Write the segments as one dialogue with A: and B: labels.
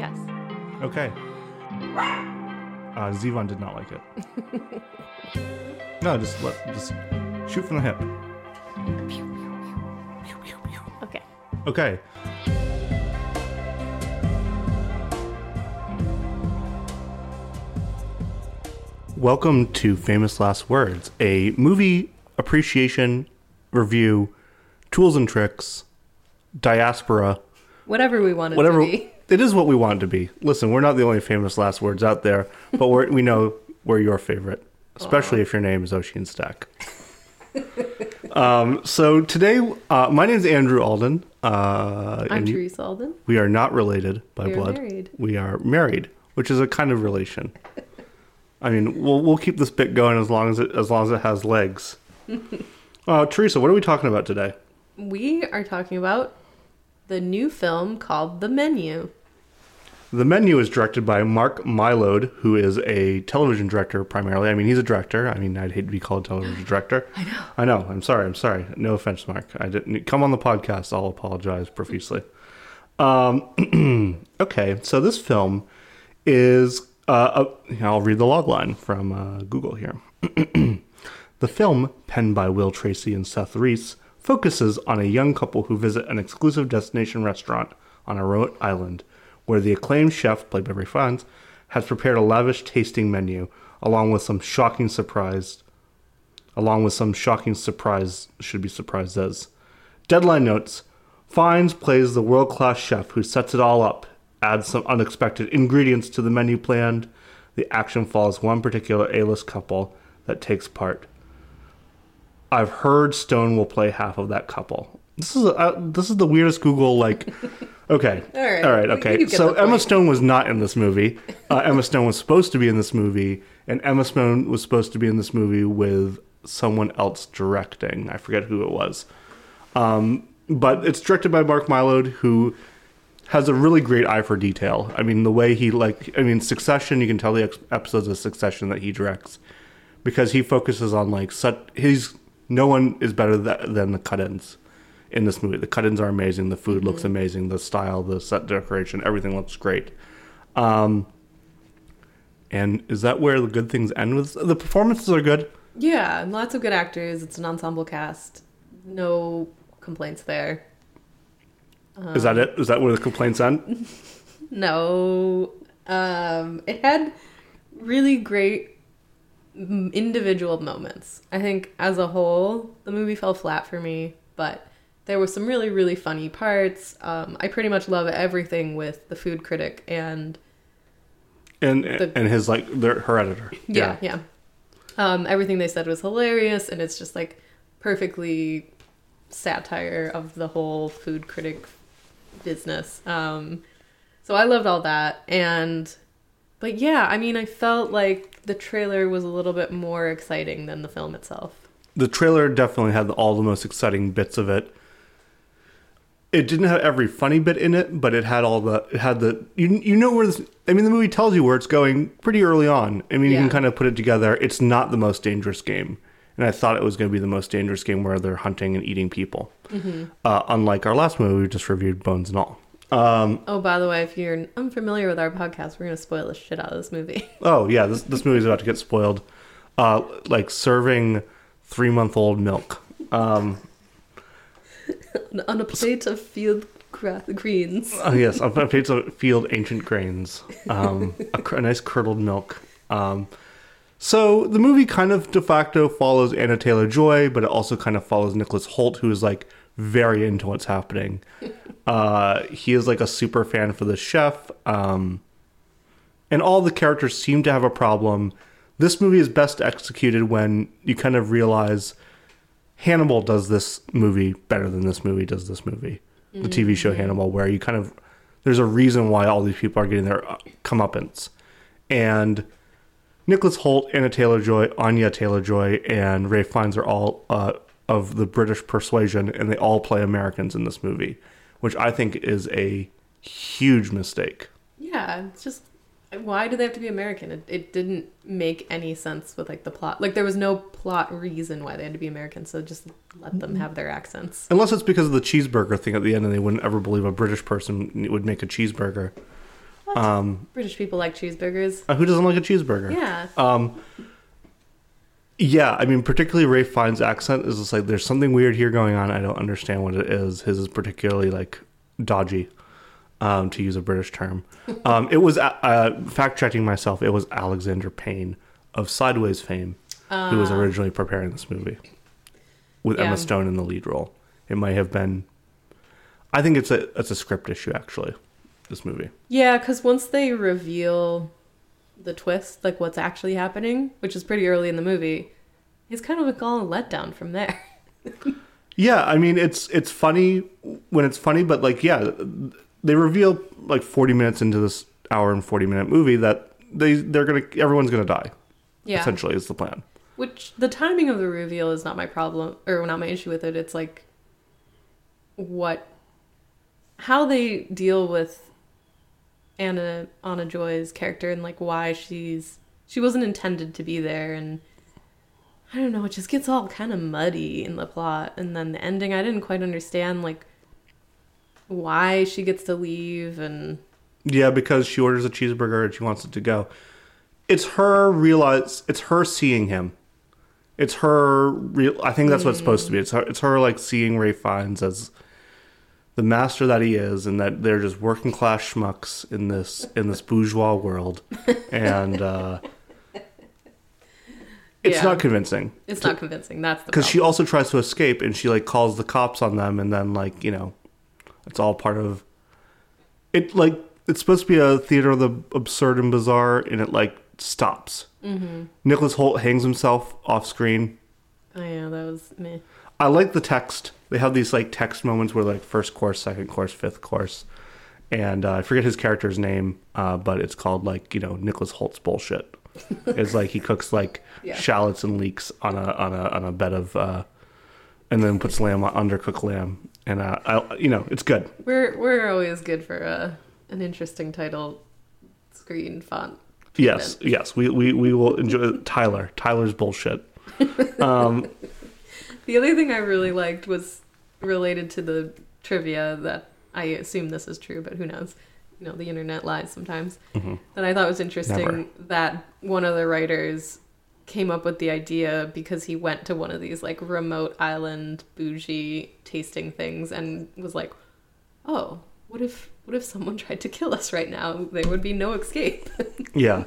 A: Yes.
B: Okay. Uh, Zevon did not like it. no, just let just shoot from the hip.
A: Okay.
B: Okay. Welcome to Famous Last Words, a movie appreciation review, tools and tricks, diaspora,
A: Whatever we want it
B: whatever.
A: to be.
B: It is what we want it to be. Listen, we're not the only famous last words out there, but we're, we know we're your favorite, especially if your name is Ocean Stack. um, so today, uh, my name is Andrew Alden. Uh,
A: I'm Teresa Alden.
B: we are not related by
A: We
B: blood.
A: married.
B: We are married, which is a kind of relation. I mean, we'll we'll keep this bit going as long as it as long as it has legs. uh, Teresa, what are we talking about today?
A: We are talking about the new film called The Menu.
B: The menu is directed by Mark Mylode, who is a television director primarily. I mean, he's a director. I mean, I'd hate to be called a television director. I know. I know. I'm sorry. I'm sorry. No offense, Mark. I didn't come on the podcast. I'll apologize profusely. Um, okay, so this film is. Uh, a, I'll read the log line from uh, Google here. The film, penned by Will Tracy and Seth Reiss, focuses on a young couple who visit an exclusive destination restaurant on a remote island, where the acclaimed chef, played by Ralph Fiennes, has prepared a lavish tasting menu, along with some shocking surprise. Along with some shocking surprise, should be surprised as. Deadline notes: Fiennes plays the world-class chef who sets it all up, adds some unexpected ingredients to the menu planned. The action follows one particular A-list couple that takes part. I've heard Stone will play half of that couple. This is uh, this is the weirdest Google like. Okay,
A: All right,
B: all right, okay. So Emma. Stone was not in this movie. Uh, Emma Stone was supposed to be in this movie, and Emma Stone was supposed to be in this movie with someone else directing. I forget who it was. Um, but it's directed by Mark Mylode, who has a really great eye for detail. I mean, the way he like, I mean, Succession. You can tell the ex- episodes of Succession that he directs because he focuses on like such. He's no one is better tha- than the cut-ins in this movie. The cut-ins are amazing. The food looks amazing. The style, the set decoration, everything looks great. Um, and is that where the good things end? With the performances are good.
A: Yeah, lots of good actors. It's an ensemble cast. No complaints there.
B: is that it? Is that where the complaints end?
A: No. Um, it had really great individual moments. I think as a whole, the movie fell flat for me, but there were some really, really funny parts. Um, I pretty much love everything with the food critic and
B: And
A: The-
B: and his like their her editor.
A: yeah, yeah. Um, everything they said was hilarious, and it's just like perfectly satire of the whole food critic business. Um, so I loved all that, and but yeah, I mean, I felt like the trailer was a little bit more exciting than the film itself.
B: the trailer definitely had all the most exciting bits of it. It didn't have every funny bit in it, but it had all the it had the you you know where this I mean the movie tells you where it's going pretty early on. I mean you can kind of put it together. It's not the most dangerous game, and I thought it was going to be the most dangerous game where they're hunting and eating people. Uh, unlike our last movie, we just reviewed Bones and All. Um,
A: Oh, by the way, if you're unfamiliar with our podcast, we're gonna spoil the shit out of this movie.
B: oh yeah, this this movie's about to get spoiled. Uh, like serving three month old milk. Um,
A: On a plate of field gra- greens.
B: Oh yes, on a plate of field ancient grains, um, a, cr- a nice curdled milk. Um, so the movie kind of de facto follows Anna Taylor Joy, but it also kind of follows Nicholas Hoult, who is like very into what's happening. Uh, he is like a super fan for the chef, um, and all the characters seem to have a problem. This movie is best executed when you kind of realize Hannibal does this movie better than this movie does this movie. The TV show Hannibal, where you kind of there's a reason why all these people are getting their uh, comeuppance, and Nicholas Hoult, Anna Taylor Joy, Anya Taylor Joy, and Ralph Fiennes are all uh, of the British persuasion, and they all play Americans in this movie, which I think is a huge mistake.
A: Yeah, it's just why do they have to be American? It, it didn't make any sense with like the plot. Like there was no plot reason why they had to be American, so just let them have their accents.
B: Unless it's because of the cheeseburger thing at the end, and they wouldn't ever believe a British person would make a cheeseburger.
A: What?
B: Um,
A: British people like cheeseburgers.
B: uh, who doesn't like a cheeseburger?
A: Yeah.
B: Um, yeah, I mean, particularly Ralph Fiennes' accent is just like there's something weird here going on. I don't understand what it is. His is particularly like dodgy, um, to use a British term. Um, it was uh, uh, fact checking myself. It was Alexander Payne of Sideways fame who was originally preparing this movie with
A: Yeah.
B: Emma Stone in the lead role. It might have been. I think it's a it's a script issue actually. This movie.
A: Yeah, because once they reveal the twist, like what's actually happening, which is pretty early in the movie, it's kind of like all a letdown from there.
B: Yeah, I mean it's it's funny when it's funny, but like yeah, they reveal like forty minutes into this hour and forty minute movie that they they're gonna everyone's gonna die.
A: Yeah.
B: Essentially, is the plan.
A: Which the timing of the reveal is not my problem or not my issue with it. It's like what how they deal with Anna Anna Joy's character and like why she's she wasn't intended to be there and I don't know, it just gets all kind of muddy in the plot and then the ending I didn't quite understand like why she gets to leave and
B: Yeah, because she orders a cheeseburger and she wants it to go. It's her realize. It's her seeing him. It's her real. I think that's what it's supposed to be. It's her. It's her like seeing Ralph Fiennes as the master that he is, and that they're just working class schmucks in this in this bourgeois world, and uh, it's
A: Yeah.
B: not convincing
A: it's not convincing. That's the
B: because she also tries to escape and she like calls the cops on them and then like you know it's all part of it like it's supposed to be a theater of the absurd and bizarre and it like stops mm-hmm. nicholas hoult hangs himself off screen
A: Oh yeah, that was me.
B: i like the text they have these like text moments where like first course second course fifth course and uh, i forget his character's name uh, but it's called like you know nicholas hoult's bullshit it's like he cooks like
A: Yeah.
B: shallots and leeks on a on a on a bed of uh and then puts lamb on undercooked lamb and uh I, you know it's good
A: We're we're always good for uh, an interesting title screen font.
B: yes yes we we, we will enjoy tyler tyler's bullshit um
A: The other thing I really liked was related to the trivia that I assume this is true, but who knows? You know, the internet lies sometimes. That I thought was interesting
B: Never.
A: that one of the writers came up with the idea because he went to one of these like remote island bougie tasting things and was like, "Oh, what if what if someone tried to kill us right now? There would be no escape."
B: yeah.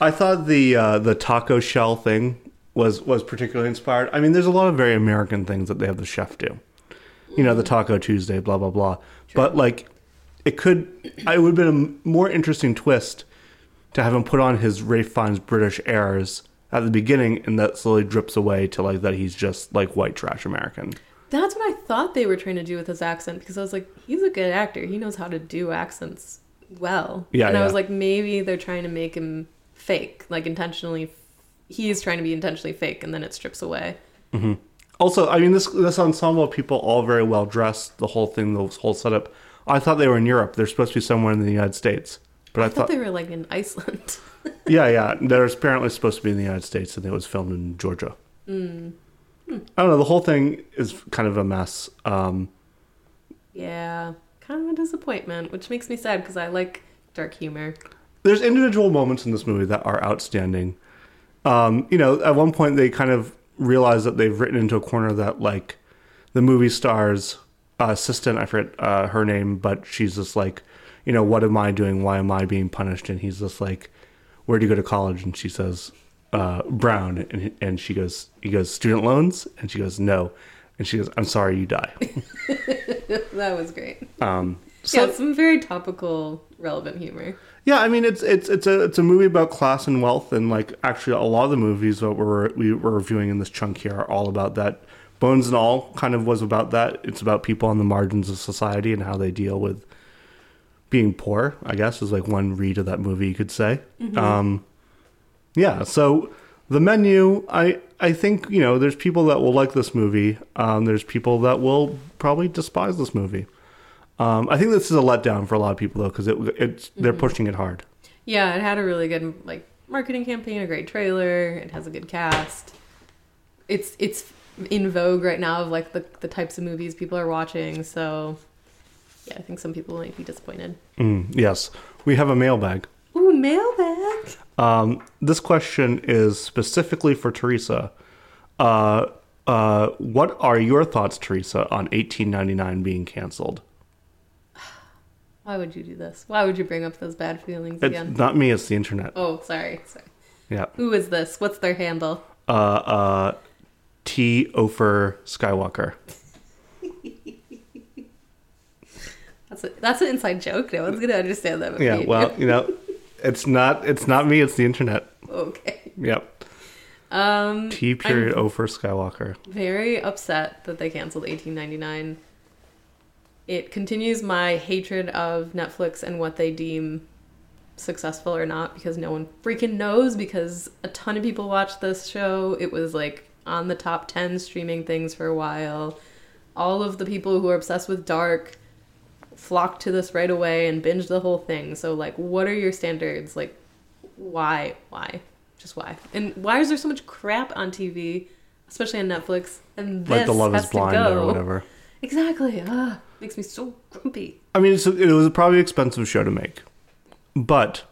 B: I thought the uh the taco shell thing was was particularly inspired. I mean there's a lot of very american things that they have the chef do. You know the taco tuesday blah blah blah. But like it could it would have been a more interesting twist to have him put on his Ralph Fiennes British airs at the beginning, and that slowly drips away to like that he's just like white trash American.
A: That's what I thought they were trying to do with his accent because I was like, he's a good actor. He knows how to do accents well.
B: Yeah,
A: And I was like, maybe they're trying to make him fake, like intentionally. He's trying to be intentionally fake, and then it strips away. Mm-hmm.
B: Also, I mean this this ensemble of people all very well dressed. The whole thing, the whole setup. I thought they were in Europe. They're supposed to be somewhere in the United States, but I,
A: I thought they were like in Iceland.
B: yeah, yeah, they're apparently supposed to be in the United States, and it was filmed in Georgia.
A: Mm.
B: I don't know. The whole thing is kind of a mess. Um,
A: yeah, kind of a disappointment, which makes me sad because I like dark humor.
B: there's individual moments in this movie that are outstanding. Um, you know, at one point they kind of realize that they've written into a corner that like the movie star's uh, assistant, I forget uh, her name, but she's just like, you know, what am I doing? Why am I being punished? And he's just like, where do you go to college? And she says, uh, Brown. And and she goes, he goes, student loans? And she goes, no. And she goes, I'm sorry, you die.
A: that was great.
B: Um, so
A: yeah, some very topical, relevant humor.
B: Yeah, I mean it's it's it's a it's a movie about class and wealth, and like actually a lot of the movies that we're we were reviewing in this chunk here are all about that. Bones and all kind of was about that. It's about people on the margins of society and how they deal with being poor. I guess is like one read of that movie you could say. Um, yeah, so the menu, I I think you know there's people that will like this movie. Um, there's people that will probably despise this movie. Um, I think this is a letdown for a lot of people though because it it's they're pushing it hard.
A: Yeah, it had a really good like marketing campaign, a great trailer. It has a good cast. It's it's in vogue right now of like the the types of movies people are watching. So yeah, I think some people might be disappointed.
B: Mm, yes, we have a mailbag.
A: Ooh, mailbag.
B: Um, this question is specifically for Teresa. Uh, uh, what are your thoughts, Teresa, on 1899 being canceled?
A: Why would you do this? Why would you bring up those bad feelings
B: It's
A: again?
B: not me, it's the internet.
A: Oh, sorry. Sorry.
B: Yeah.
A: Who is this? What's their handle?
B: Uh, uh, T. Ofer Skywalker.
A: That's a, that's an inside joke. No one's gonna understand that.
B: Yeah, well,
A: you.
B: you know, it's not it's not me, it's the internet.
A: okay.
B: Yep.
A: Um,
B: T. Period O for Skywalker.
A: very upset that they canceled 1899. It continues my hatred of Netflix and what they deem successful or not because no one freaking knows because a ton of people watched this show. It was like on the top 10 streaming things for a while. All of the people who are obsessed with Dark flocked to this right away and binge the whole thing. So like what are your standards? Like why? Why? Just why? And why is there so much crap on TV, especially on Netflix? And this
B: Like the Love
A: has
B: is
A: to
B: Blind
A: go.
B: or whatever.
A: Exactly. Ah, makes me so grumpy.
B: I mean, it's, it was a probably expensive show to make, but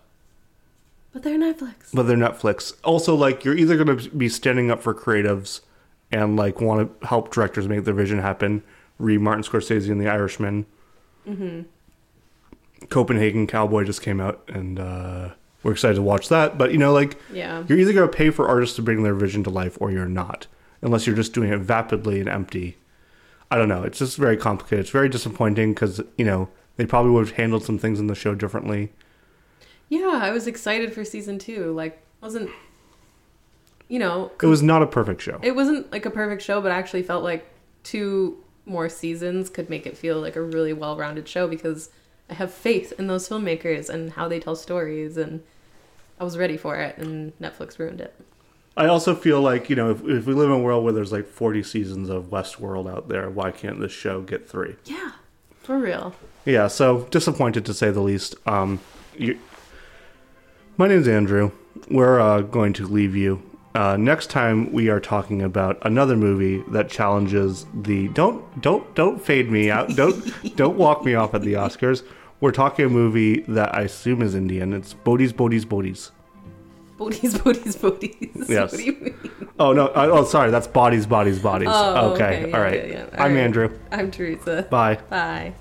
A: But they're Netflix.
B: but they're Netflix. Also, like you're either going to be standing up for creatives and like want to help directors make their vision happen. Read Martin Scorsese and The Irishman.
A: Mm-hmm.
B: Copenhagen Cowboy just came out, and uh, we're excited to watch that. But you know, like
A: Yeah.
B: you're either going to pay for artists to bring their vision to life, or you're not, unless you're just doing it vapidly and empty. I don't know. It's just very complicated. It's very disappointing because you know they probably would have handled some things in the show differently.
A: Yeah, I was excited for season two. Like, wasn't you know,
B: It was not a perfect show.
A: it wasn't like a perfect show, but I actually felt like two more seasons could make it feel like a really well-rounded show because I have faith in those filmmakers and how they tell stories, and I was ready for it, and Netflix ruined it.
B: I also feel like you know if, if we live in a world where there's like 40 seasons of Westworld out there, why can't this show get three?
A: Yeah, for real.
B: Yeah, so disappointed to say the least. Um, you, my name's Andrew. We're uh, going to leave you. Uh, next time we are talking about another movie that challenges the don't don't don't fade me out don't don't walk me off at the Oscars. We're talking a movie that I assume is Indian. It's Bodhi's Bodhi's Bodhi's.
A: Booties, booties, booties.
B: Yes.
A: What do you mean?
B: Oh no! I, oh, sorry. That's Bodies Bodies Bodies.
A: Oh,
B: okay.
A: okay,
B: All
A: yeah,
B: right.
A: yeah, yeah. All
B: I'm
A: right.
B: Andrew.
A: I'm Teresa.
B: Bye.
A: Bye.